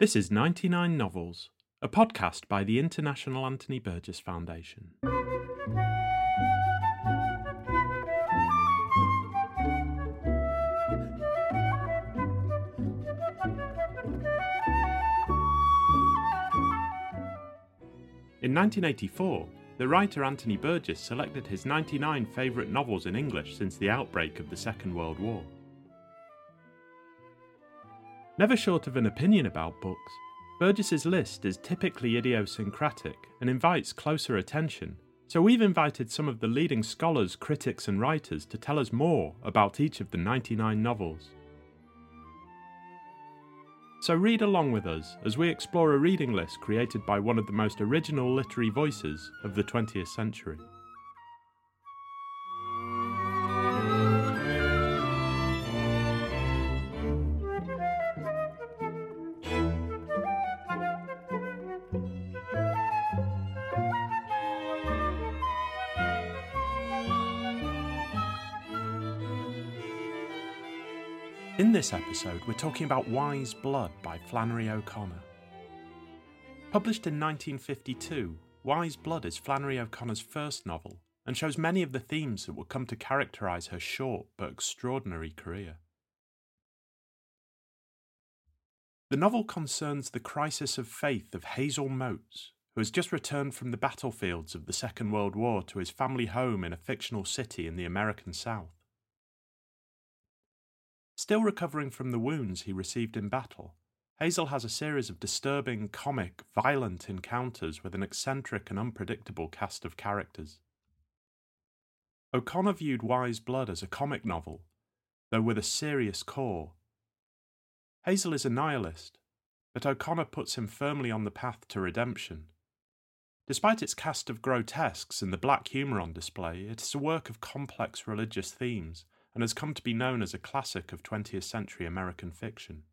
This is 99 Novels, a podcast by the International Anthony Burgess Foundation. In 1984, the writer Anthony Burgess selected his 99 favourite novels in English since the outbreak of the Second World War. Never short of an opinion about books, Burgess's list is typically idiosyncratic and invites closer attention, so we've invited some of the leading scholars, critics, and writers to tell us more about each of the 99 novels. So read along with us as we explore a reading list created by one of the most original literary voices of the 20th century. This episode, we're talking about Wise Blood by Flannery O'Connor. Published in 1952, Wise Blood is Flannery O'Connor's first novel and shows many of the themes that would come to characterise her short but extraordinary career. The novel concerns the crisis of faith of Hazel Motes, who has just returned from the battlefields of the Second World War to his family home in a fictional city in the American South. Still recovering from the wounds he received in battle, Hazel has a series of disturbing, comic, violent encounters with an eccentric and unpredictable cast of characters. O'Connor viewed Wise Blood as a comic novel, though with a serious core. Hazel is a nihilist, but O'Connor puts him firmly on the path to redemption. Despite its cast of grotesques and the black humour on display, it is a work of complex religious themes and has come to be known as a classic of 20th century American fiction.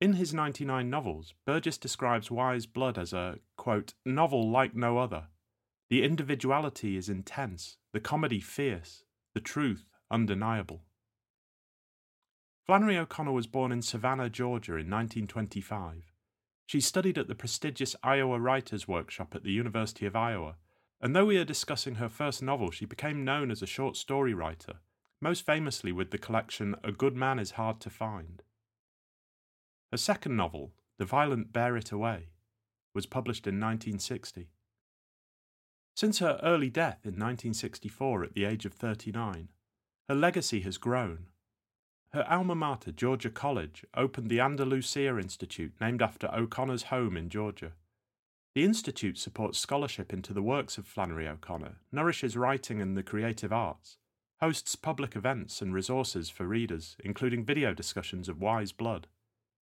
In his 99 novels, Burgess describes Wise Blood as a, quote, novel like no other. The individuality is intense, the comedy fierce, the truth undeniable. Flannery O'Connor was born in Savannah, Georgia in 1925. She studied at the prestigious Iowa Writers' Workshop at the University of Iowa, and though we are discussing her first novel, she became known as a short story writer most famously with the collection A Good Man is Hard to Find. Her second novel, The Violent Bear It Away, was published in 1960. Since her early death in 1964 at the age of 39, her legacy has grown. Her alma mater, Georgia College, opened the Andalusia Institute named after O'Connor's home in Georgia. The Institute supports scholarship into the works of Flannery O'Connor, nourishes writing and the creative arts, hosts public events and resources for readers, including video discussions of Wise Blood.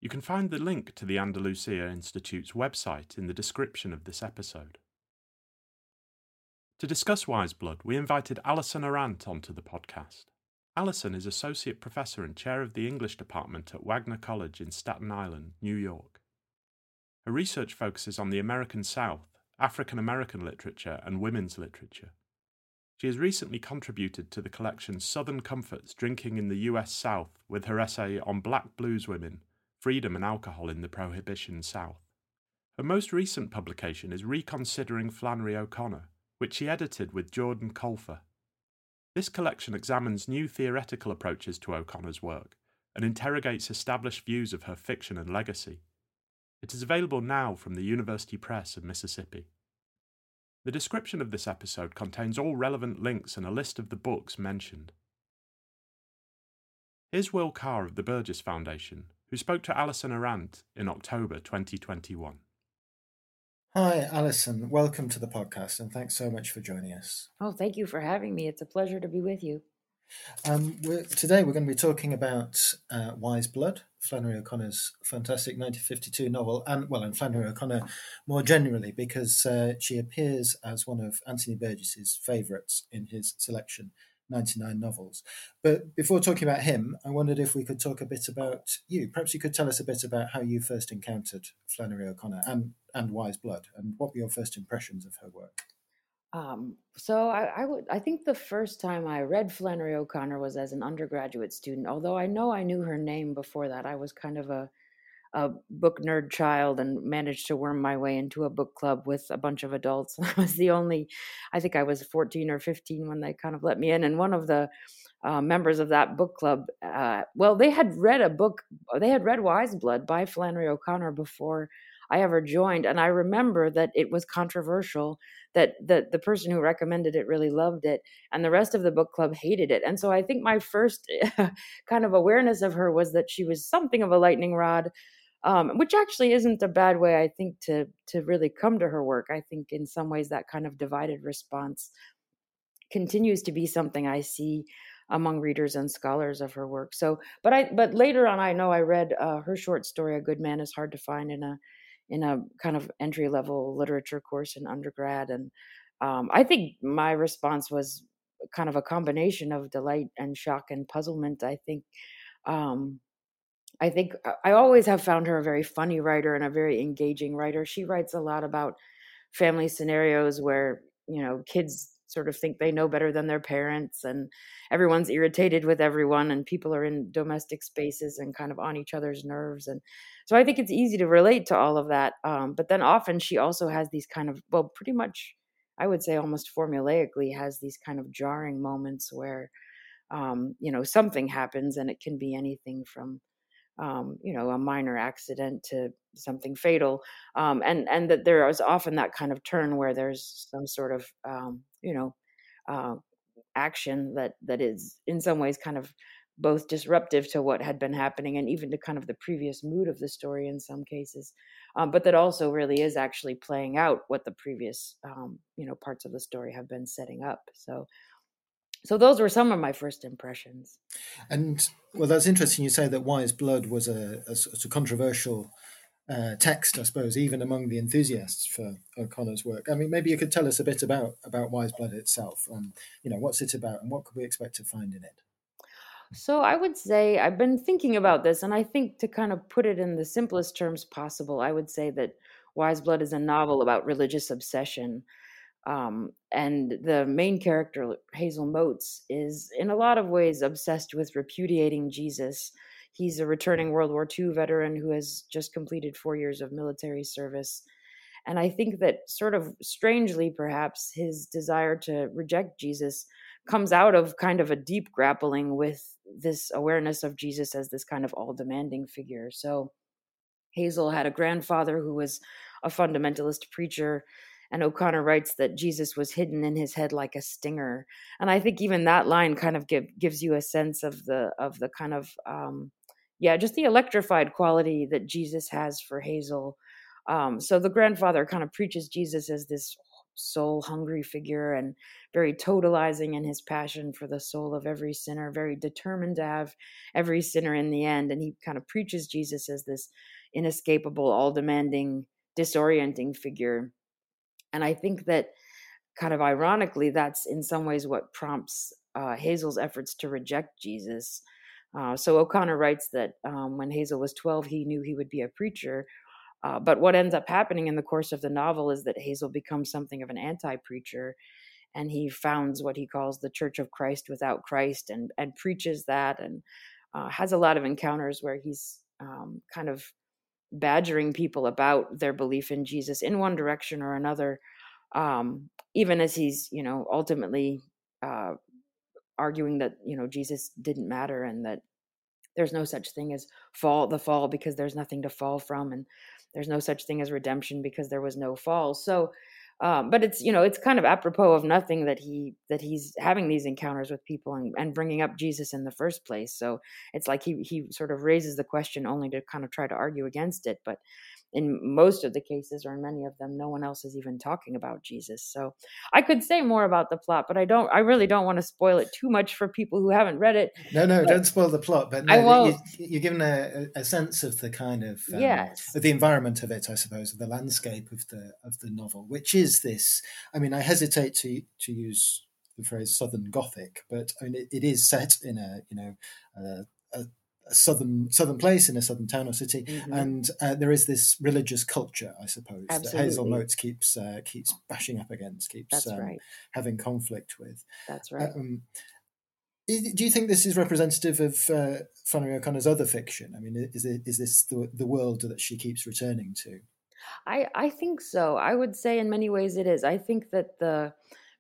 You can find the link to the Andalusia Institute's website in the description of this episode. To discuss Wise Blood, we invited Alison Arant onto the podcast. Alison is Associate Professor and Chair of the English Department at Wagner College in Staten Island, New York. Her research focuses on the American South, African American literature, and women's literature. She has recently contributed to the collection Southern Comforts Drinking in the US South with her essay on black blues women, freedom and alcohol in the Prohibition South. Her most recent publication is Reconsidering Flannery O'Connor, which she edited with Jordan Colfer. This collection examines new theoretical approaches to O'Connor's work and interrogates established views of her fiction and legacy. It is available now from the University Press of Mississippi. The description of this episode contains all relevant links and a list of the books mentioned. Here's Will Carr of the Burgess Foundation, who spoke to Alison Arant in October 2021. Hi, Alison. Welcome to the podcast and thanks so much for joining us. Oh, thank you for having me. It's a pleasure to be with you. Um, we're, today we're going to be talking about uh, Wise Blood, Flannery O'Connor's fantastic 1952 novel, and well, and Flannery O'Connor more generally, because uh, she appears as one of Anthony Burgess's favourites in his selection, 99 novels. But before talking about him, I wondered if we could talk a bit about you. Perhaps you could tell us a bit about how you first encountered Flannery O'Connor and, and Wise Blood, and what were your first impressions of her work? Um, so I, I would I think the first time I read Flannery O'Connor was as an undergraduate student. Although I know I knew her name before that, I was kind of a a book nerd child and managed to worm my way into a book club with a bunch of adults. I was the only, I think I was 14 or 15 when they kind of let me in. And one of the uh, members of that book club, uh, well, they had read a book, they had read Wise Blood by Flannery O'Connor before I ever joined. And I remember that it was controversial, that the, the person who recommended it really loved it, and the rest of the book club hated it. And so I think my first kind of awareness of her was that she was something of a lightning rod. Um, which actually isn't a bad way, I think, to to really come to her work. I think in some ways that kind of divided response continues to be something I see among readers and scholars of her work. So, but I but later on, I know I read uh, her short story, "A Good Man Is Hard to Find," in a in a kind of entry level literature course in undergrad. And um, I think my response was kind of a combination of delight and shock and puzzlement. I think. Um, I think I always have found her a very funny writer and a very engaging writer. She writes a lot about family scenarios where, you know, kids sort of think they know better than their parents and everyone's irritated with everyone and people are in domestic spaces and kind of on each other's nerves and so I think it's easy to relate to all of that. Um, but then often she also has these kind of, well, pretty much, I would say almost formulaically, has these kind of jarring moments where, um, you know, something happens and it can be anything from, um, you know, a minor accident to something fatal. Um, and, and that there is often that kind of turn where there's some sort of, um, you know, uh, action that that is in some ways kind of both disruptive to what had been happening and even to kind of the previous mood of the story in some cases um, but that also really is actually playing out what the previous um, you know parts of the story have been setting up so so those were some of my first impressions and well that's interesting you say that wise blood was a, a, a controversial uh, text, I suppose, even among the enthusiasts for O'Connor's work. I mean, maybe you could tell us a bit about about Wise Blood itself. Um, you know, what's it about, and what could we expect to find in it? So I would say I've been thinking about this, and I think to kind of put it in the simplest terms possible, I would say that Wise Blood is a novel about religious obsession. Um, and the main character, Hazel Motes, is in a lot of ways obsessed with repudiating Jesus. He's a returning World War II veteran who has just completed four years of military service. And I think that, sort of strangely, perhaps, his desire to reject Jesus comes out of kind of a deep grappling with this awareness of Jesus as this kind of all demanding figure. So Hazel had a grandfather who was a fundamentalist preacher. And O'Connor writes that Jesus was hidden in his head like a stinger, and I think even that line kind of give, gives you a sense of the of the kind of um, yeah, just the electrified quality that Jesus has for Hazel. Um, so the grandfather kind of preaches Jesus as this soul hungry figure and very totalizing in his passion for the soul of every sinner, very determined to have every sinner in the end. And he kind of preaches Jesus as this inescapable, all demanding, disorienting figure. And I think that kind of ironically, that's in some ways what prompts uh, Hazel's efforts to reject Jesus. Uh, so O'Connor writes that um, when Hazel was 12, he knew he would be a preacher, uh, but what ends up happening in the course of the novel is that Hazel becomes something of an anti preacher and he founds what he calls the Church of Christ without Christ and, and preaches that and uh, has a lot of encounters where he's um, kind of badgering people about their belief in Jesus in one direction or another, um, even as he's, you know, ultimately uh, arguing that, you know, Jesus didn't matter and that there's no such thing as fall the fall because there's nothing to fall from and there's no such thing as redemption because there was no fall. So um, but it's you know it's kind of apropos of nothing that he that he's having these encounters with people and, and bringing up jesus in the first place. So it's like he he sort of raises the question only to kind of try to argue against it but in most of the cases or in many of them no one else is even talking about jesus so i could say more about the plot but i don't i really don't want to spoil it too much for people who haven't read it no no don't spoil the plot but no, I won't. You, are given a, a, sense of the kind of um, yes. of the environment of it i suppose of the landscape of the of the novel which is this i mean i hesitate to to use the phrase southern gothic but i mean it, it is set in a you know a, a a southern southern place in a southern town or city, mm-hmm. and uh, there is this religious culture, I suppose, Absolutely. that Hazel Motes keeps uh, keeps bashing up against, keeps um, right. having conflict with. That's right. Um, do you think this is representative of uh, Flannery O'Connor's other fiction? I mean, is it, is this the, the world that she keeps returning to? I I think so. I would say in many ways it is. I think that the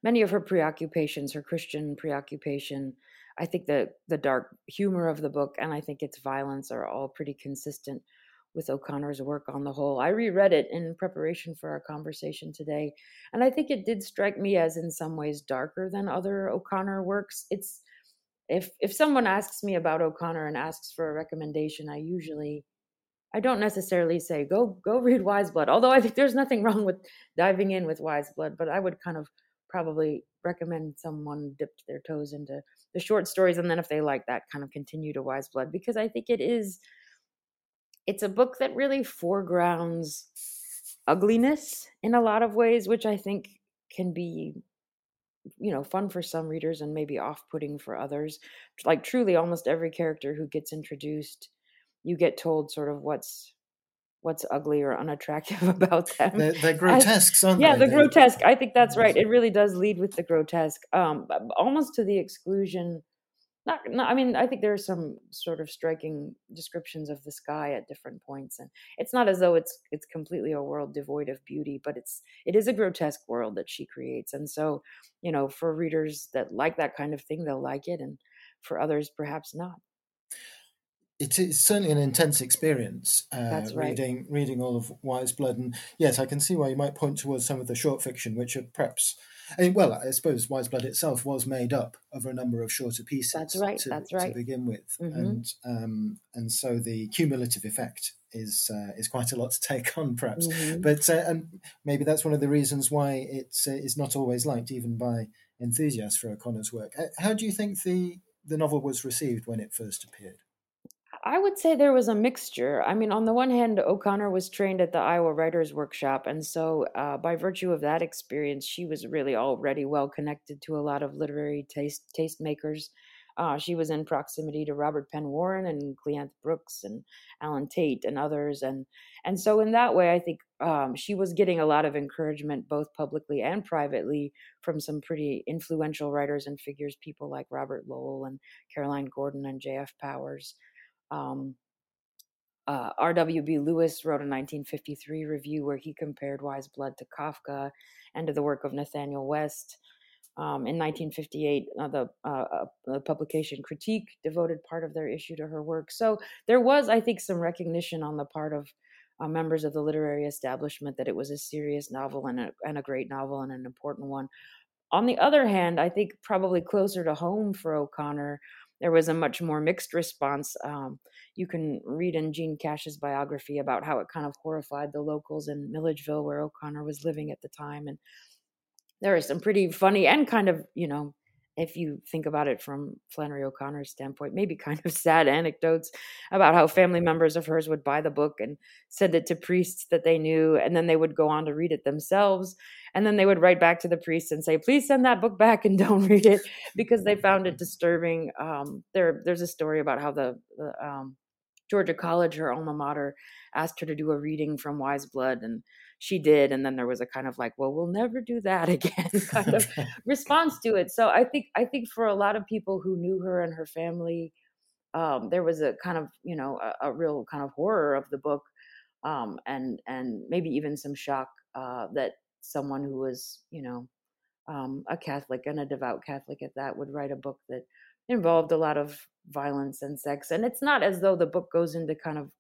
many of her preoccupations, her Christian preoccupation, I think the the dark humor of the book and I think its violence are all pretty consistent with O'Connor's work on the whole. I reread it in preparation for our conversation today, and I think it did strike me as in some ways darker than other O'Connor works. It's if if someone asks me about O'Connor and asks for a recommendation, I usually I don't necessarily say go go read Wise Blood, although I think there's nothing wrong with diving in with Wise Blood, but I would kind of probably recommend someone dip their toes into the short stories and then if they like that kind of continue to Wise Blood because I think it is it's a book that really foregrounds ugliness in a lot of ways, which I think can be you know fun for some readers and maybe off-putting for others. Like truly almost every character who gets introduced you get told sort of what's what's ugly or unattractive about them. They're, they're grotesque, yeah, they? the grotesque. I think that's right. It really does lead with the grotesque, um, almost to the exclusion. Not, not, I mean, I think there are some sort of striking descriptions of the sky at different points, and it's not as though it's it's completely a world devoid of beauty, but it's it is a grotesque world that she creates, and so you know, for readers that like that kind of thing, they'll like it, and for others, perhaps not it is certainly an intense experience uh, right. reading reading all of Wise Blood, and yes, I can see why you might point towards some of the short fiction, which are perhaps. I mean, well, I suppose Wise Blood itself was made up of a number of shorter pieces. That's right. To, that's right. To begin with, mm-hmm. and um, and so the cumulative effect is uh, is quite a lot to take on, perhaps. Mm-hmm. But uh, and maybe that's one of the reasons why it's uh, is not always liked, even by enthusiasts for O'Connor's work. Uh, how do you think the the novel was received when it first appeared? I would say there was a mixture. I mean, on the one hand, O'Connor was trained at the Iowa Writers Workshop, and so uh, by virtue of that experience, she was really already well connected to a lot of literary taste tastemakers. Uh, she was in proximity to Robert Penn Warren and Cleanth Brooks and Allen Tate and others, and and so in that way, I think um, she was getting a lot of encouragement both publicly and privately from some pretty influential writers and figures, people like Robert Lowell and Caroline Gordon and J.F. Powers. Um, uh, R.W.B. Lewis wrote a 1953 review where he compared Wise Blood to Kafka and to the work of Nathanael West. Um, in 1958, uh, the, uh, uh, the, publication Critique devoted part of their issue to her work. So there was, I think, some recognition on the part of uh, members of the literary establishment that it was a serious novel and a, and a great novel and an important one. On the other hand, I think probably closer to home for O'Connor there was a much more mixed response. Um, you can read in Jean Cash's biography about how it kind of horrified the locals in Milledgeville, where O'Connor was living at the time. And there are some pretty funny and kind of, you know, if you think about it from Flannery O'Connor's standpoint, maybe kind of sad anecdotes about how family members of hers would buy the book and send it to priests that they knew, and then they would go on to read it themselves. And then they would write back to the priest and say, please send that book back and don't read it because they found it disturbing. Um, there, there's a story about how the, the um, Georgia College, her alma mater, asked her to do a reading from Wise Blood, and she did. And then there was a kind of like, well, we'll never do that again kind of response to it. So I think I think for a lot of people who knew her and her family, um, there was a kind of you know a, a, real kind of horror of the book, um, and and maybe even some shock uh, that someone who was you know um, a Catholic and a devout Catholic at that would write a book that involved a lot of violence and sex. And it's not as though the book goes into kind of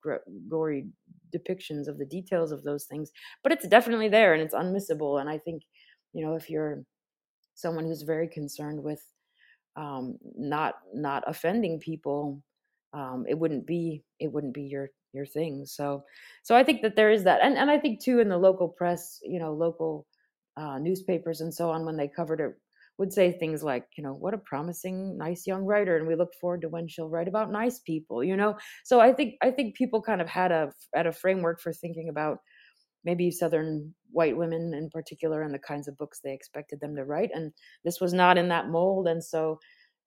gory depictions of the details of those things, but it's definitely there and it's unmissable. And I think, you know, if you're someone who's very concerned with um, not not offending people, um, it wouldn't be it wouldn't be your your thing. So so I think that there is that, and and I think too in the local press, you know, local uh, newspapers and so on when they covered it would say things like, you know, what a promising, nice young writer, and we look forward to when she'll write about nice people, you know. So I think I think people kind of had a had a framework for thinking about maybe Southern white women in particular and the kinds of books they expected them to write, and this was not in that mold, and so.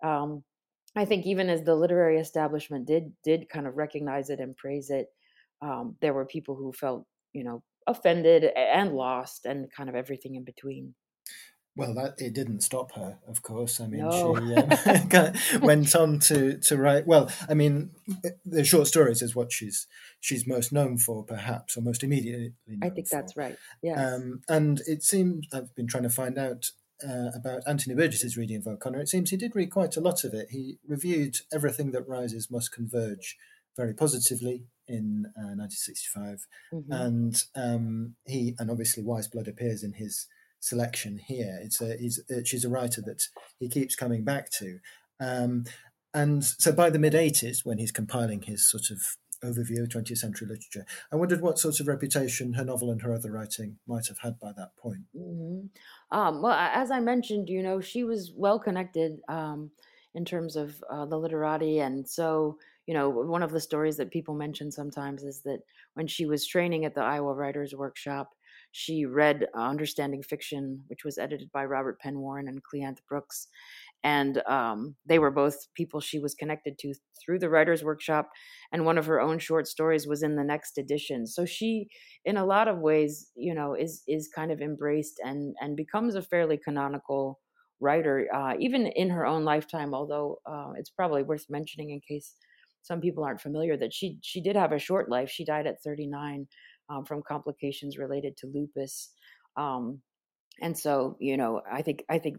Um, I think even as the literary establishment did did kind of recognize it and praise it, um, there were people who felt you know offended and lost and kind of everything in between well, that it didn't stop her, of course. I mean, no. she um, went on to to write. Well, I mean, the short stories is what she's she's most known for, perhaps, or most immediately. I think for. that's right. Yeah. Um, and it seems I've been trying to find out uh, about Anthony Burgess's reading of O'Connor. It seems he did read quite a lot of it. He reviewed everything that rises must converge very positively in uh, 1965, mm-hmm. and um, he and obviously Wise Blood appears in his selection here. It's a, uh, she's a writer that he keeps coming back to. Um, and so by the mid 80s, when he's compiling his sort of overview of 20th century literature, I wondered what sort of reputation her novel and her other writing might have had by that point. Mm-hmm. Um, well, as I mentioned, you know, she was well connected um, in terms of uh, the literati. And so, you know, one of the stories that people mention sometimes is that when she was training at the Iowa Writers Workshop, she read uh, Understanding Fiction, which was edited by Robert Penn Warren and Cleanth Brooks. And um, they were both people she was connected to through the writer's workshop. And one of her own short stories was in the next edition. So she, in a lot of ways, you know, is is kind of embraced and and becomes a fairly canonical writer, uh, even in her own lifetime. Although uh, it's probably worth mentioning in case some people aren't familiar that she she did have a short life. She died at 39 um, from complications related to lupus. Um, and so, you know, I think I think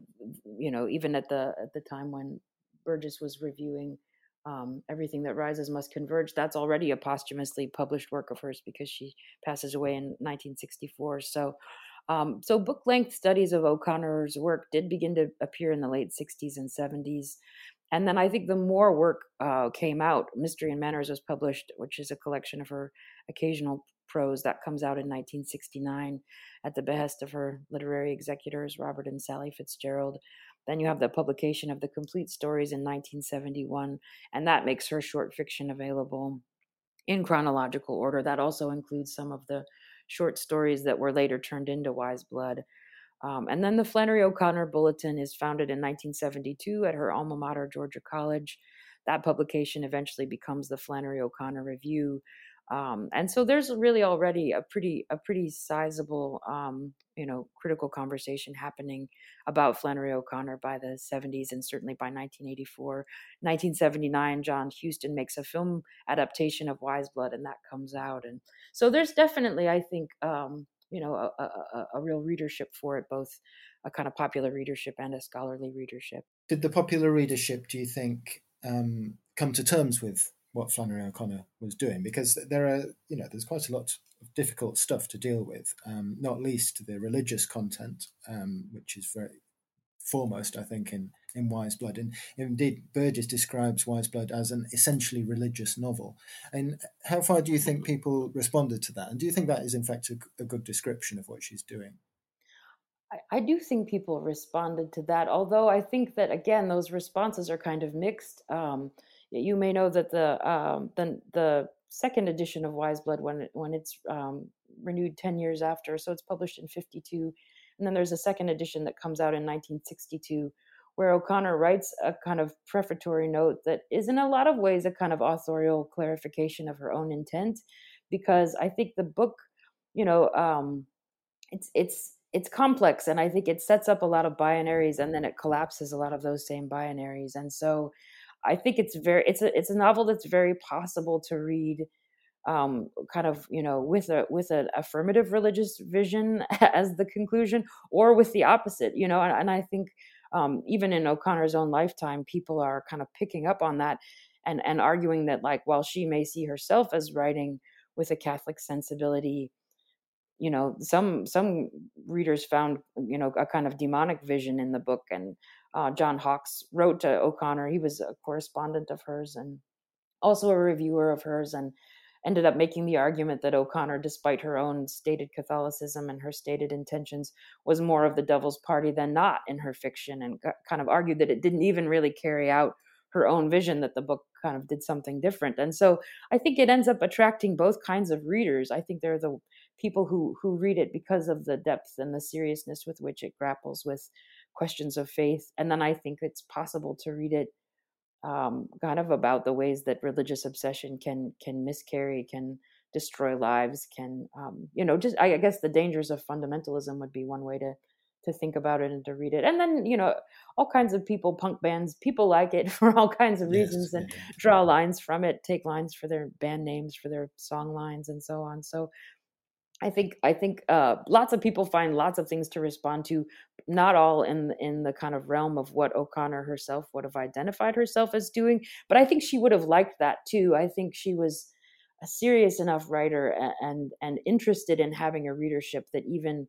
you know even at the at the time when Burgess was reviewing um, everything that rises must converge. That's already a posthumously published work of hers because she passes away in 1964. So, um, so book length studies of O'Connor's work did begin to appear in the late 60s and 70s. And then I think the more work uh, came out. Mystery and Manners was published, which is a collection of her occasional prose that comes out in 1969 at the behest of her literary executors, Robert and Sally Fitzgerald. Then you have the publication of the complete stories in 1971, and that makes her short fiction available in chronological order. That also includes some of the short stories that were later turned into Wise Blood. Um, and then the Flannery O'Connor Bulletin is founded in 1972 at her alma mater, Georgia College. That publication eventually becomes the Flannery O'Connor Review, um, and so there's really already a pretty a pretty sizable um, you know critical conversation happening about Flannery O'Connor by the 70s and certainly by 1984 1979 John Huston makes a film adaptation of Wise Blood and that comes out. And so there's definitely I think um, you know a, a, a real readership for it both a kind of popular readership and a scholarly readership. Did the popular readership do you think um, come to terms with what Flannery O'Connor was doing because there are, you know, there's quite a lot of difficult stuff to deal with, um, not least the religious content, um, which is very foremost, I think, in, in Wise Blood. And indeed, Burgess describes Wise Blood as an essentially religious novel. And how far do you think people responded to that? And do you think that is, in fact, a, a good description of what she's doing? I, do think people responded to that, although I think that, again, those responses are kind of mixed. Um, you may know that the um, the the second edition of Wise Blood, when it, when it's um, renewed ten years after, so it's published in fifty two, and then there's a second edition that comes out in nineteen sixty two, where O'Connor writes a kind of prefatory note that is in a lot of ways a kind of authorial clarification of her own intent, because I think the book, you know, um, it's it's it's complex and i think it sets up a lot of binaries and then it collapses a lot of those same binaries and so I think it's very it's a it's a novel that's very possible to read um, kind of you know with a with an affirmative religious vision as the conclusion or with the opposite you know and, and I think um, even in O'Connor's own lifetime people are kind of picking up on that and and arguing that like while she may see herself as writing with a Catholic sensibility you know some some readers found you know a kind of demonic vision in the book and uh, John Hawkes wrote to O'Connor. He was a correspondent of hers and also a reviewer of hers, and ended up making the argument that O'Connor, despite her own stated Catholicism and her stated intentions, was more of the devil's party than not in her fiction, and kind of argued that it didn't even really carry out her own vision, that the book kind of did something different. And so I think it ends up attracting both kinds of readers. I think they're the people who who read it because of the depth and the seriousness with which it grapples with questions of faith. And then I think it's possible to read it um, kind of about the ways that religious obsession can can miscarry, can destroy lives, can um, you know just I guess the dangers of fundamentalism would be one way to to think about it and to read it. And then, you know, all kinds of people, punk bands, people like it for all kinds of reasons yes, and draw lines from it, take lines for their band names, for their song lines and so on. So I think I think uh, lots of people find lots of things to respond to, not all in in the kind of realm of what O'Connor herself would have identified herself as doing, but I think she would have liked that too. I think she was a serious enough writer and and, interested in having a readership that even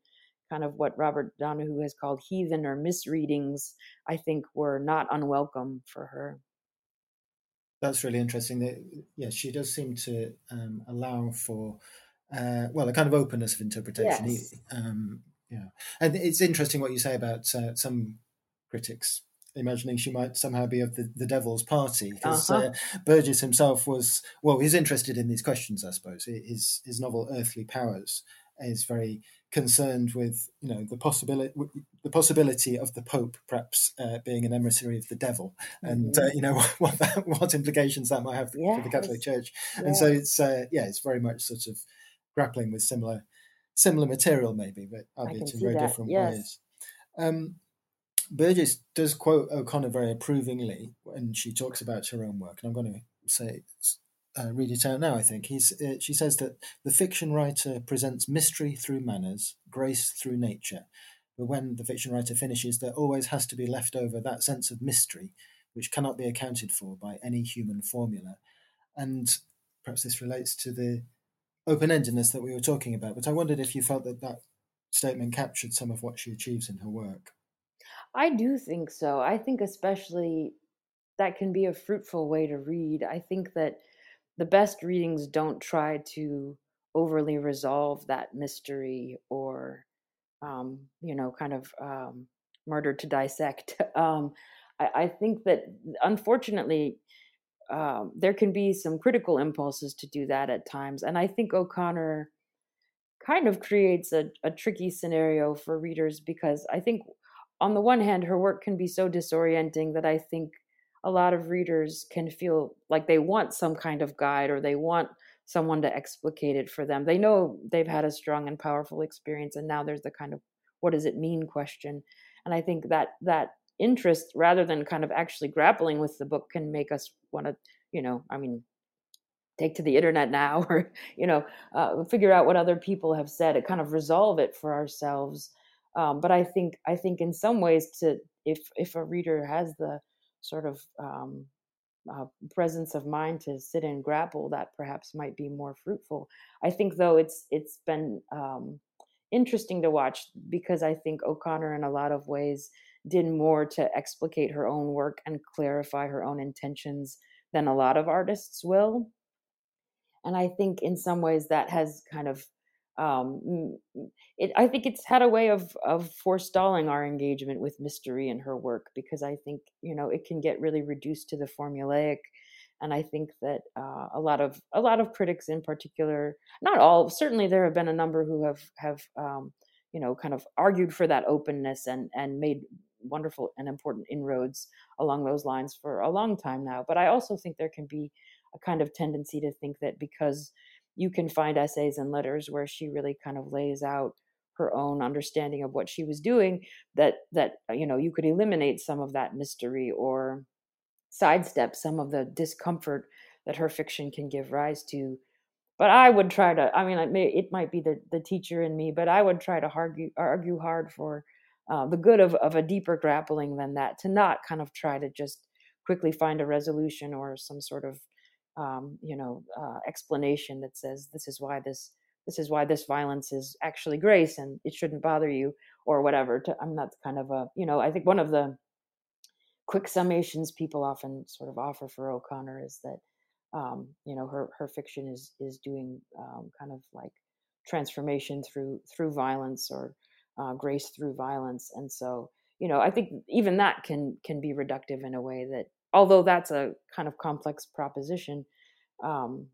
kind of what Robert Donahoo has called heathen or misreadings, I think were not unwelcome for her. That's really interesting. That yeah, she does seem to um, allow for uh, well, a kind of openness of interpretation. Yes. Um, yeah, and it's interesting what you say about uh, some critics imagining she might somehow be of the, the devil's party because uh-huh. uh, Burgess himself was well, he's interested in these questions. I suppose his his novel Earthly Powers is very concerned with you know the possibility the possibility of the Pope perhaps uh, being an emissary of the devil, and uh, mm-hmm. uh, you know what that, what implications that might have yes. for the Catholic Church. Yes. And so it's uh, yeah, it's very much sort of grappling with similar similar material, maybe, but albeit in very that. different yes. ways. Um, Burgess does quote O'Connor very approvingly when she talks about her own work, and I'm going to say uh, read it out now. I think he's. Uh, she says that the fiction writer presents mystery through manners, grace through nature, but when the fiction writer finishes, there always has to be left over that sense of mystery, which cannot be accounted for by any human formula. And perhaps this relates to the open endedness that we were talking about. But I wondered if you felt that that statement captured some of what she achieves in her work. I do think so. I think, especially, that can be a fruitful way to read. I think that the best readings don't try to overly resolve that mystery or, um, you know, kind of um, murder to dissect. Um, I, I think that, unfortunately, um, there can be some critical impulses to do that at times. And I think O'Connor kind of creates a, a tricky scenario for readers because I think, on the one hand, her work can be so disorienting that I think a lot of readers can feel like they want some kind of guide or they want someone to explicate it for them. They know they've had a strong and powerful experience, and now there's the kind of what does it mean question. And I think that that interest rather than kind of actually grappling with the book can make us want to you know i mean take to the internet now or you know uh, figure out what other people have said it kind of resolve it for ourselves. Um, but i think i think in some ways to if if a reader has the sort of um, uh, presence of mind to sit and grapple that perhaps might be more fruitful. I think though it's it's been um, interesting to watch because i think o'connor in a lot of ways did more to explicate her own work and clarify her own intentions than a lot of artists will. And I think in some ways that has kind of um, it, I think it's had a way of of forestalling our engagement with mystery in her work because I think you know it can get really reduced to the formulaic, and I think that uh, a lot of a lot of critics in particular, not all, certainly there have been a number who have have um, you know kind of argued for that openness and and made wonderful and important inroads along those lines for a long time now. But I also think there can be a kind of tendency to think that because you can find essays and letters where she really kind of lays out her own understanding of what she was doing that that uh, you know you could eliminate some of that mystery or sidestep some of the discomfort that her fiction can give rise to but i would try to i mean it, may, it might be the, the teacher in me but i would try to argue argue hard for uh, the good of, of a deeper grappling than that to not kind of try to just quickly find a resolution or some sort of um, you know uh, explanation that says this is why this this is why this violence is actually grace and it shouldn't bother you or whatever to, i'm not kind of a you know i think one of the quick summations people often sort of offer for o'connor is that um, you know her her fiction is is doing um, kind of like transformation through through violence or uh, grace through violence and so you know i think even that can can be reductive in a way that although that's a kind of complex proposition um,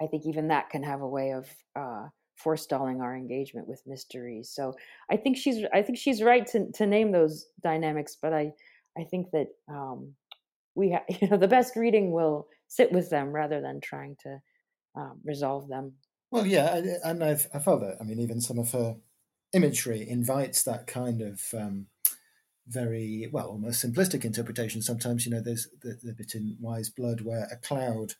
i think even that can have a way of uh, forestalling our engagement with mysteries so i think she's i think she's right to, to name those dynamics but i i think that um, we ha- you know the best reading will sit with them rather than trying to um, resolve them. Well yeah and i've i felt that i mean even some of her imagery invites that kind of um, very well almost simplistic interpretation sometimes you know there's the, the bit in wise blood where a cloud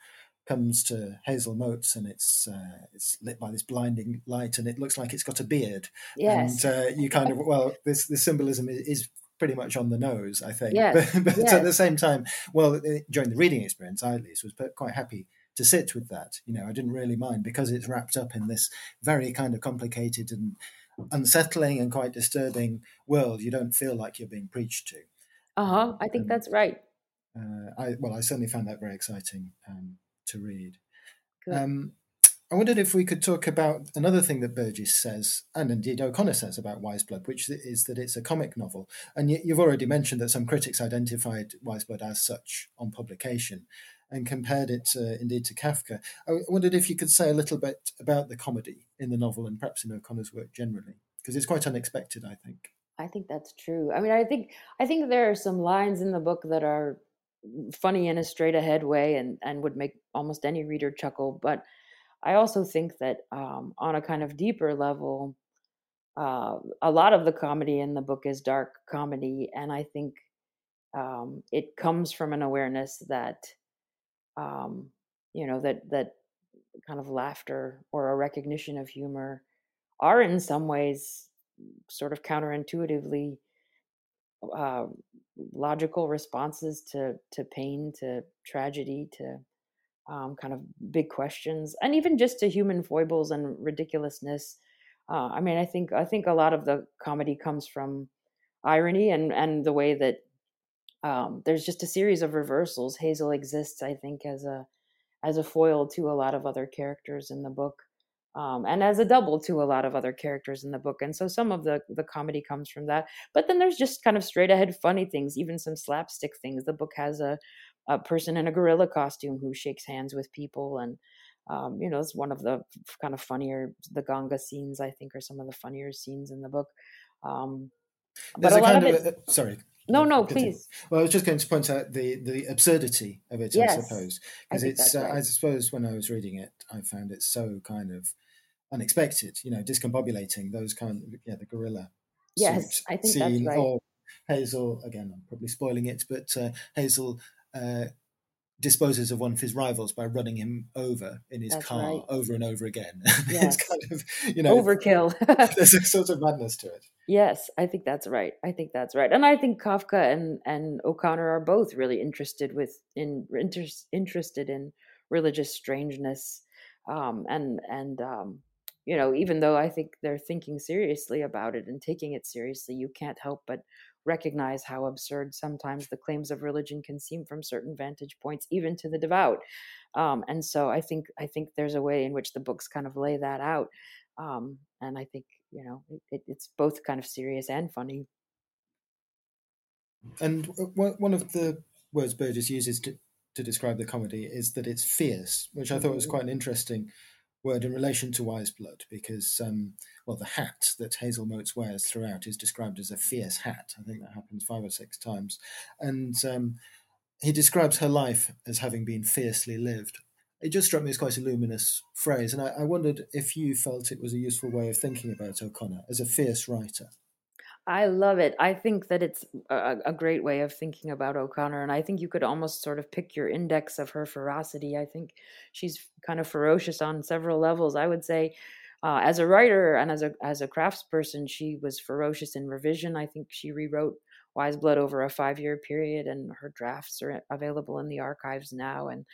comes to Hazel Motes and it's uh, it's lit by this blinding light and it looks like it's got a beard. Yes. And uh, you kind of well, this the symbolism is, is, pretty much on the nose, I think. Yes. But, but yes. at the same time, well, during the reading experience, I at least was quite happy to sit with that. You know, I didn't really mind because it's wrapped up in this very kind of complicated and unsettling and quite disturbing world. You don't feel like you're being preached to. Uh huh. I think that's right. Uh, I well, I certainly found that very exciting. Um, to read. Um, I wondered if we could talk about another thing that Burgess says, and indeed O'Connor says about Wise Blood, which is that it's a comic novel. And you've already mentioned that some critics identified Wise Blood as such on publication and compared it indeed to Kafka. I wondered if you could say a little bit about the comedy in the novel and perhaps in O'Connor's work generally, because it's quite unexpected, I think. I think that's true. I mean, I think I think there are some lines in the book that are funny in a straight ahead way and and would make almost any reader chuckle but i also think that um, on a kind of deeper level uh, a lot of the comedy in the book is dark comedy and i think um, it comes from an awareness that um, you know that that kind of laughter or a recognition of humor are in some ways sort of counterintuitively uh, logical responses to to pain, to tragedy, to um, kind of big questions, and even just to human foibles and ridiculousness. Uh, I mean, I think I think a lot of the comedy comes from irony and and the way that um, there's just a series of reversals. Hazel exists, I think, as a as a foil to a lot of other characters in the book um, and as a double to a lot of other characters in the book. And so some of the the comedy comes from that. But then there's just kind of straight ahead funny things, even some slapstick things. The book has a a person in a gorilla costume who shakes hands with people and um, you know, it's one of the kind of funnier the Gonga scenes. I think are some of the funnier scenes in the book. Um, but a, a lot of it. Uh, sorry. No, no, please. Well, I was just going to point out the the absurdity of it, yes, I suppose, because it's. Uh. I suppose when I was reading it, I found it so kind of unexpected, you know, discombobulating those kind of yeah, the gorilla. Yes, I think scene, that's right. Or Hazel again, I'm probably spoiling it, but uh, Hazel uh, disposes of one of his rivals by running him over in his that's car right. over and over again. Yes. it's kind of you know overkill. there's a sort of madness to it. Yes, I think that's right. I think that's right, and I think Kafka and and O'Connor are both really interested with in inter, interested in religious strangeness, um, and and um, you know, even though I think they're thinking seriously about it and taking it seriously, you can't help but recognize how absurd sometimes the claims of religion can seem from certain vantage points, even to the devout. Um, and so I think I think there's a way in which the books kind of lay that out, um, and I think you know it, it's both kind of serious and funny. And one of the words Burgess uses to, to describe the comedy is that it's fierce, which I thought was mm-hmm. quite an interesting word in relation to Wise Blood because, um, well, the hat that Hazel Motes wears throughout is described as a fierce hat. I think that happens five or six times. And um, he describes her life as having been fiercely lived. It just struck me as quite a luminous phrase, and I, I wondered if you felt it was a useful way of thinking about O'Connor as a fierce writer. I love it. I think that it's a, a, great way of thinking about O'Connor, and I think you could almost sort of pick your index of her ferocity. I think she's kind of ferocious on several levels. I would say, uh, as a writer and as a as a craftsperson, she was ferocious in revision. I think she rewrote Wise Blood over a five year period, and her drafts are available in the archives now. And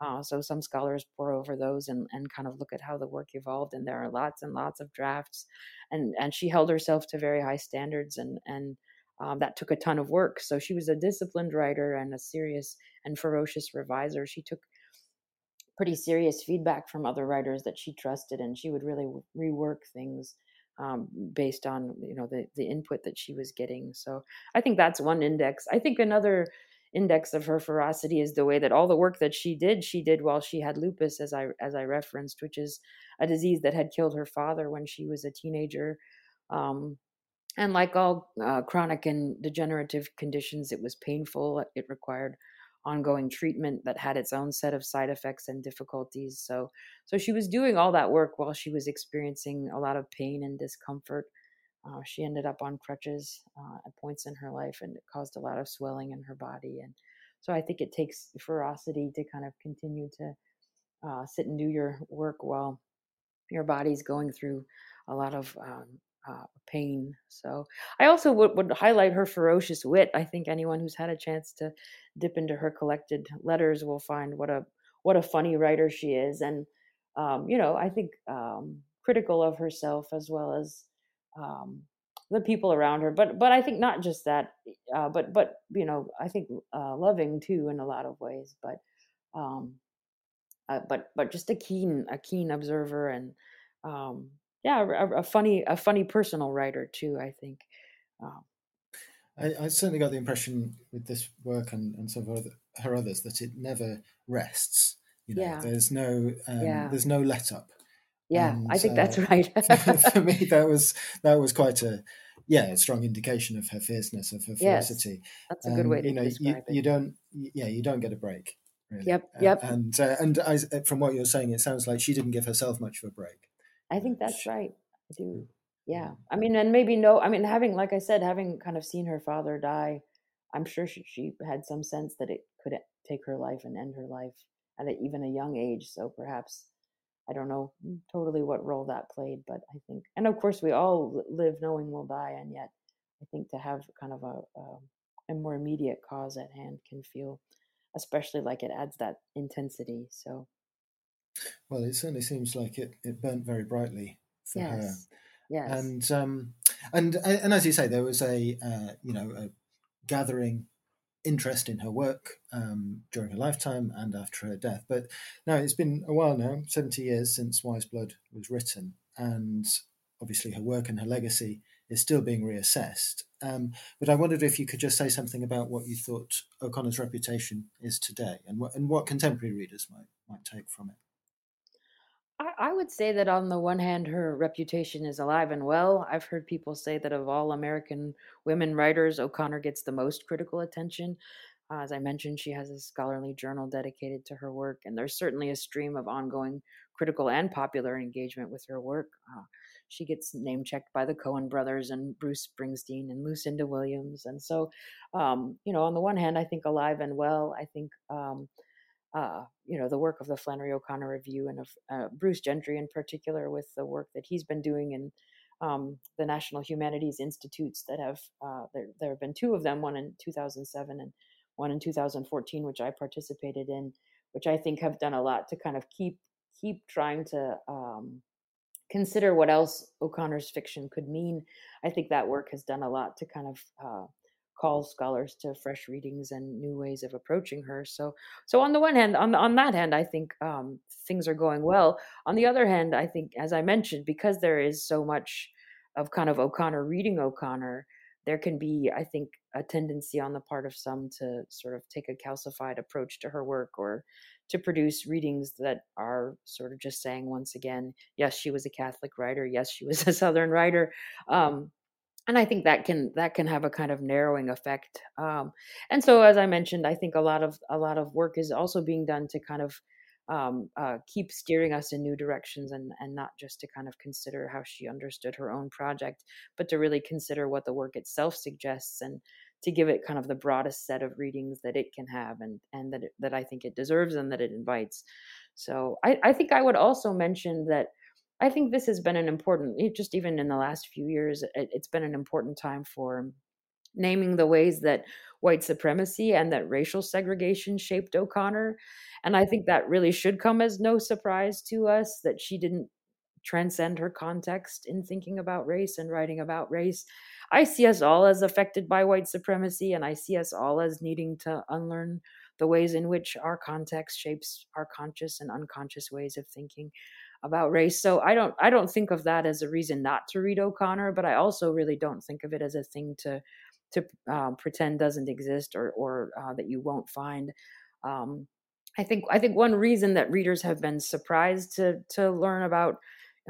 uh, so some scholars pore over those and, and kind of look at how the work evolved, and there are lots and lots of drafts. And and she held herself to very high standards, and and um, that took a ton of work. So she was a disciplined writer and a serious and ferocious reviser. She took pretty serious feedback from other writers that she trusted, and she would really rework things um, based on you know the the input that she was getting. So I think that's one index. I think another index of her ferocity is the way that all the work that she did she did while she had lupus as i as i referenced which is a disease that had killed her father when she was a teenager. Um, and like all uh, chronic and degenerative conditions it was painful. It required ongoing treatment that had its own set of side effects and difficulties. So so she was doing all that work while she was experiencing a lot of pain and discomfort Uh, she ended up on crutches uh, at points in her life, and it caused a lot of swelling in her body. And so I think it takes ferocity to kind of continue to uh, sit and do your work while your body's going through a lot of um, uh, pain. So I also would, would highlight her ferocious wit. I think anyone who's had a chance to dip into her collected letters will find what a what a funny writer she is, and um, you know I think um, critical of herself as well as um, the people around her. But but I think not just that, uh, but but you know I think uh, loving too in a lot of ways. But um, uh, but but just a keen a keen observer and um, yeah, a, a, funny a funny personal writer too. I think. Um, I, I, certainly got the impression with this work and, and some of her others that it never rests. You know, yeah. there's no um, yeah. there's no let up. Yeah, and, I think uh, that's right. for me, that was that was quite a yeah, a strong indication of her fierceness, of her ferocity. Yes, that's a good um, way to you know, describe you, it. You don't, yeah, you don't get a break. Really. Yep, yep. Uh, and uh, and I, from what you're saying, it sounds like she didn't give herself much of a break. I think that's right. I do. Yeah. I mean, and maybe no, I mean, having, like I said, having kind of seen her father die, I'm sure she, she had some sense that it could take her life and end her life at even a young age. So perhaps, I don't know totally what role that played, but I think, and of course, we all live knowing we'll die. And yet, I think to have kind of a, a, a more immediate cause at hand can feel, especially like it adds that intensity. So, well, it certainly seems like it, it burnt very brightly for yes. her. Yes. And um, and and as you say, there was a uh, you know a gathering interest in her work um, during her lifetime and after her death. But now it's been a while now, seventy years since Wise Blood was written, and obviously her work and her legacy is still being reassessed. Um, but I wondered if you could just say something about what you thought O'Connor's reputation is today, and what and what contemporary readers might might take from it. I, I would say that on the one hand, her reputation is alive and well. I've heard people say that of all American women writers, O'Connor gets the most critical attention. Uh, as I mentioned, she has a scholarly journal dedicated to her work, and there's certainly a stream of ongoing critical and popular engagement with her work. Uh, she gets name checked by the Coen brothers and Bruce Springsteen and Lucinda Williams. And so, um, you know, on the one hand, I think alive and well. I think um, uh, you know the work of the Flannery O'Connor Review and of uh, Bruce Gentry in particular with the work that he's been doing in um, the National Humanities Institutes that have uh, there there have been two of them, one in 2007 and one in 2014, which I participated in, which I think have done a lot to kind of keep keep trying to um, consider what else O'Connor's fiction could mean. I think that work has done a lot to kind of call scholars to fresh readings and new ways of approaching her. So, so on the one hand, on on that hand, I think um, things are going well. On the other hand, I think, as I mentioned, because there is so much of kind of O'Connor reading O'Connor, there can be, I think, a tendency on the part of some to sort of take a calcified approach to her work or to produce readings that are sort of just saying once again, yes, she was a Catholic writer, yes, she was a Southern writer, um, and I think that can that can have a kind of narrowing effect. Um, and so, as I mentioned, I think a lot of a lot of work is also being done to kind of um, uh, keep steering us in new directions, and and not just to kind of consider how she understood her own project, but to really consider what the work itself suggests, and to give it kind of the broadest set of readings that it can have, and and that it, that I think it deserves, and that it invites. So I, I think I would also mention that I think this has been an important, just even in the last few years, it, has been an important time for naming the ways that white supremacy and that racial segregation shaped O'Connor. And I think that really should come as no surprise to us that she didn't transcend her context in thinking about race and writing about race. I see us all as affected by white supremacy, and I see us all as needing to unlearn the ways in which our context shapes our conscious and unconscious ways of thinking about race. So I don't I don't think of that as a reason not to read O'Connor, but I also really don't think of it as a thing to to um, pretend doesn't exist or or uh, that you won't find. Um, I think I think one reason that readers have been surprised to to learn about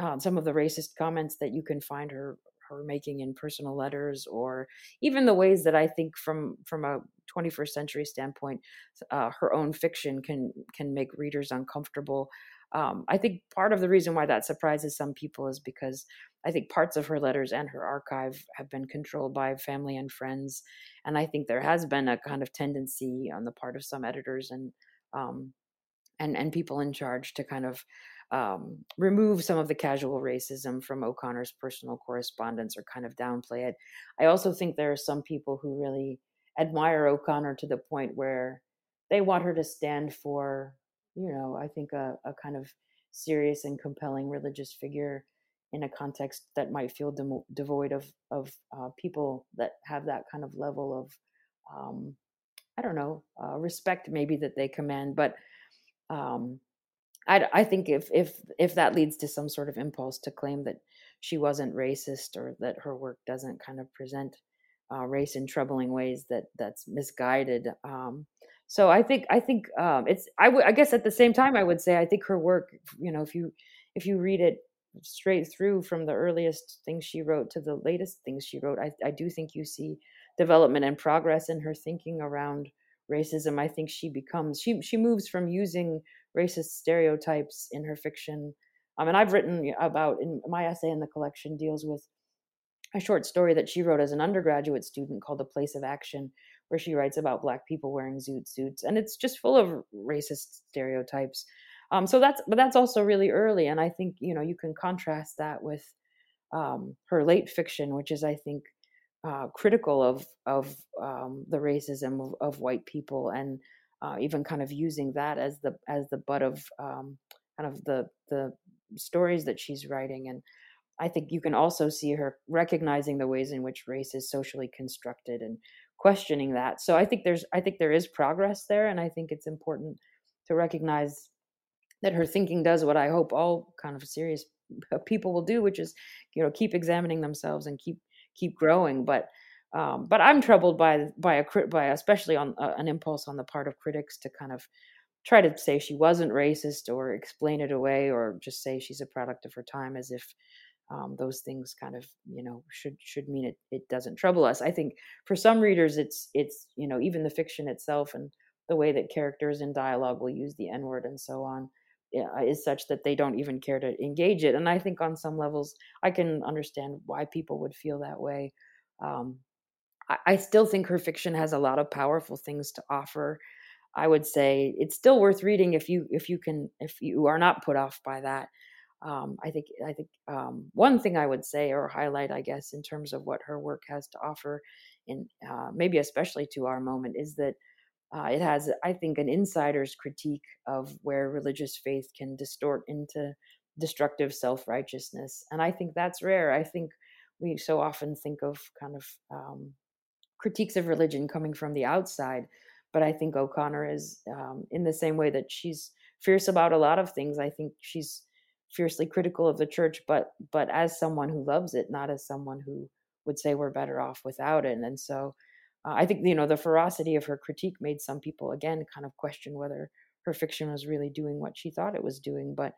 uh, some of the racist comments that you can find her her making in personal letters or even the ways that I think from from a 21st century standpoint uh, her own fiction can can make readers uncomfortable. Um, I think part of the reason why that surprises some people is because I think parts of her letters and her archive have been controlled by family and friends, and I think there has been a kind of tendency on the part of some editors and um, and and people in charge to kind of um, remove some of the casual racism from O'Connor's personal correspondence or kind of downplay it. I also think there are some people who really admire O'Connor to the point where they want her to stand for, you know, I think a, a kind of serious and compelling religious figure in a context that might feel de- devoid of of uh, people that have that kind of level of, um, I don't know, uh, respect maybe that they command. But um, I, I think if if if that leads to some sort of impulse to claim that she wasn't racist or that her work doesn't kind of present uh, race in troubling ways that that's misguided. Um, so I think I think um, it's I, w- I guess at the same time I would say I think her work you know if you if you read it straight through from the earliest things she wrote to the latest things she wrote I, I do think you see development and progress in her thinking around racism I think she becomes she she moves from using racist stereotypes in her fiction um, and I've written about in my essay in the collection deals with a short story that she wrote as an undergraduate student called The Place of Action, where she writes about black people wearing zoot suits, and it's just full of racist stereotypes. Um, so that's but that's also really early, and I think you know you can contrast that with um, her late fiction, which is I think uh, critical of of um, the racism of, of, white people, and uh, even kind of using that as the as the butt of um, kind of the the stories that she's writing and I think you can also see her recognizing the ways in which race is socially constructed and questioning that. So I think there's I think there is progress there and I think it's important to recognize that her thinking does what I hope all kind of serious people will do, which is you know keep examining themselves and keep keep growing. But um, but I'm troubled by by a by especially on uh, an impulse on the part of critics to kind of try to say she wasn't racist or explain it away or just say she's a product of her time as if um, those things kind of you know should should mean it it doesn't trouble us i think for some readers it's it's you know even the fiction itself and the way that characters in dialogue will use the n word and so on is such that they don't even care to engage it and i think on some levels i can understand why people would feel that way um, I, I still think her fiction has a lot of powerful things to offer. I would say it's still worth reading if you if you can if you are not put off by that. Um, I think I think um, one thing I would say or highlight, I guess, in terms of what her work has to offer, in uh, maybe especially to our moment, is that uh, it has, I think, an insider's critique of where religious faith can distort into destructive self righteousness, and I think that's rare. I think we so often think of kind of um, critiques of religion coming from the outside, but I think O'Connor is um, in the same way that she's fierce about a lot of things. I think she's fiercely critical of the church, but but as someone who loves it, not as someone who would say we're better off without it. And so, uh, I think you know the ferocity of her critique made some people again kind of question whether her fiction was really doing what she thought it was doing. But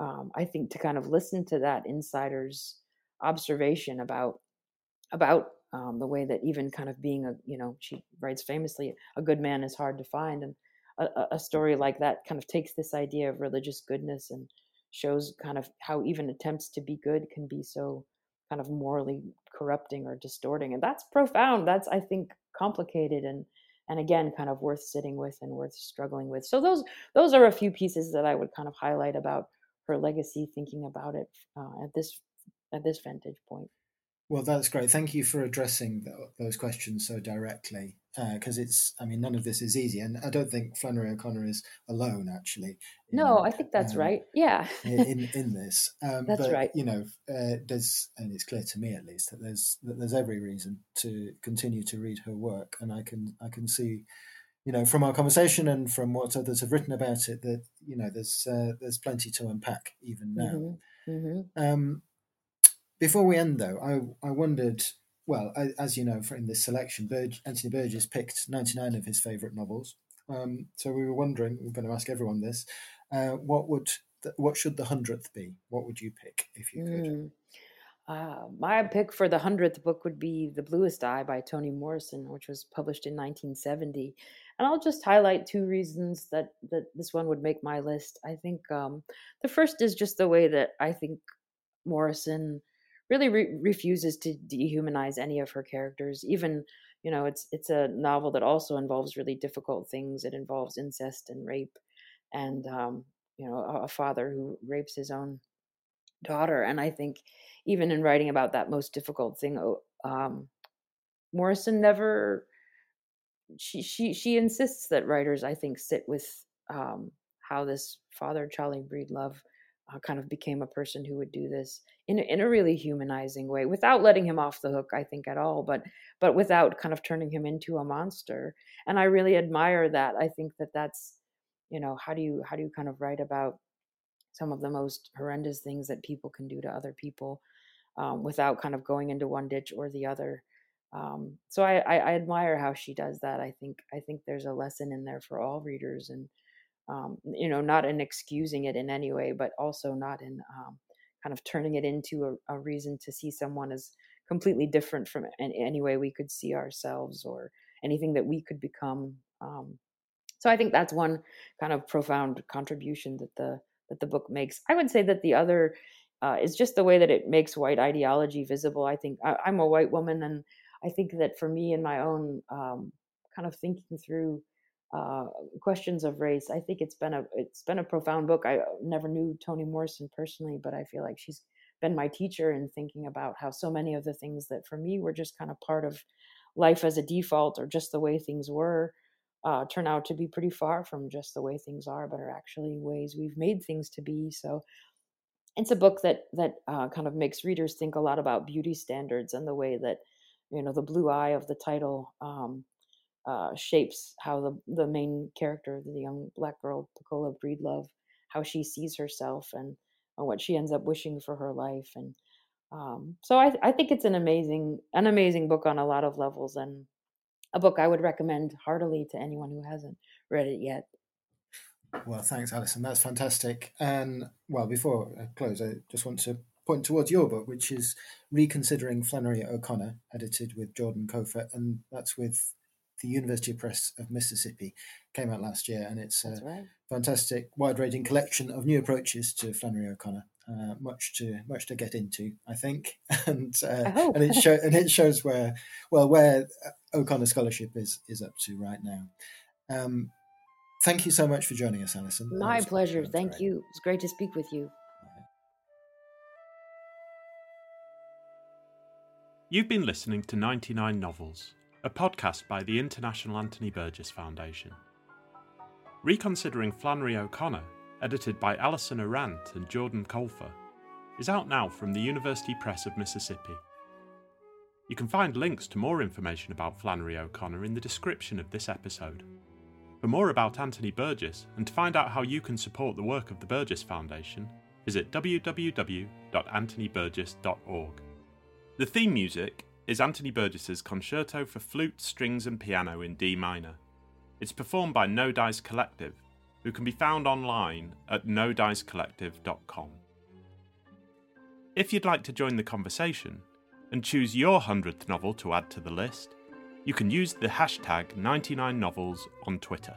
um, I think to kind of listen to that insider's observation about about um, the way that even kind of being a you know she writes famously a good man is hard to find and a, a story like that kind of takes this idea of religious goodness and shows kind of how even attempts to be good can be so kind of morally corrupting or distorting and that's profound that's i think complicated and and again kind of worth sitting with and worth struggling with. So those those are a few pieces that i would kind of highlight about her legacy thinking about it uh, at this at this vantage point well, that's great. Thank you for addressing those questions so directly, because uh, it's. I mean, none of this is easy, and I don't think Flannery O'Connor is alone. Actually, in, no, I think that's um, right. Yeah, in in this, um, that's but, right. You know, uh, there's, and it's clear to me at least that there's that there's every reason to continue to read her work, and I can I can see, you know, from our conversation and from what others have written about it, that you know, there's uh, there's plenty to unpack even now. Mm-hmm. Mm-hmm. Um, before we end, though, I I wondered. Well, I, as you know, in this selection, Burge, Anthony Burgess picked 99 of his favourite novels. Um, so we were wondering, we're going to ask everyone this: uh, what would the, what should the hundredth be? What would you pick if you could? Mm. Uh, my pick for the hundredth book would be *The Bluest Eye* by Toni Morrison, which was published in 1970. and I'll just highlight two reasons that that this one would make my list. I think um, the first is just the way that I think Morrison really re- refuses to dehumanize any of her characters. Even you know, it's it's a novel that also involves really difficult things. It involves incest and rape, and um, you know, a, a father who rapes his own daughter. And I think even in writing about that most difficult thing, um, Morrison never she she she insists that writers I think sit with um, how this father Cholly Breedlove uh, kind of became a person who would do this in a, in a really humanizing way without letting him off the hook I think at all but but without kind of turning him into a monster and I really admire that I think that that's you know how do you how do you kind of write about some of the most horrendous things that people can do to other people um, without kind of going into one ditch or the other um, so I, I, I, admire how she does that. I think I think there's a lesson in there for all readers, and um, you know, not in excusing it in any way, but also not in um, kind of turning it into a, a, reason to see someone as completely different from any, way we could see ourselves or anything that we could become. Um, so I think that's one kind of profound contribution that the that the book makes. I would say that the other uh, is just the way that it makes white ideology visible. I think I, I'm a white woman and I think that for me in my own um, kind of thinking through uh, questions of race, I think it's been a it's been a profound book. I never knew Toni Morrison personally, but I feel like she's been my teacher in thinking about how so many of the things that for me were just kind of part of life as a default or just the way things were uh, turn out to be pretty far from just the way things are, but are actually ways we've made things to be. So it's a book that that uh, kind of makes readers think a lot about beauty standards and the way that you know the blue eye of the title um, uh, shapes how the the main character, the young black girl Pecola Breedlove, how she sees herself and, and what she ends up wishing for her life. And um, so I, I think it's an amazing an amazing book on a lot of levels and a book I would recommend heartily to anyone who hasn't read it yet. Well, thanks, Alison. That's fantastic. And well, before I close, I just want to point towards your book, which is Reconsidering Flannery O'Connor, edited with Jordan Cofer, and that's with the University Press of Mississippi. Came out last year, and it's a right. fantastic, wide-ranging collection of new approaches to Flannery O'Connor. Uh, much to much to get into, I think, and uh, and it show, and it shows where well where O'Connor scholarship is is up to right now. Um, thank you so much for joining us, Alison. My pleasure. Thank you. It's great to speak with you. You've been listening to 99 Novels, a podcast by the International Anthony Burgess Foundation. Reconsidering Flannery O'Connor, edited by Alison Arant and Jordan Colfer, is out now from the University Press of Mississippi. You can find links to more information about Flannery O'Connor in the description of this episode. For more about Anthony Burgess and to find out how you can support the work of the Burgess Foundation, visit www.anthonyburgess.org. The theme music is Anthony Burgess's Concerto for Flute, Strings and Piano in D minor. It's performed by No Dice Collective, who can be found online at nodicecollective.com. If you'd like to join the conversation and choose your 100th novel to add to the list, you can use the hashtag 99novels on Twitter.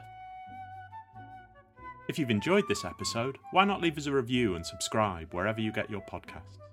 If you've enjoyed this episode, why not leave us a review and subscribe wherever you get your podcasts?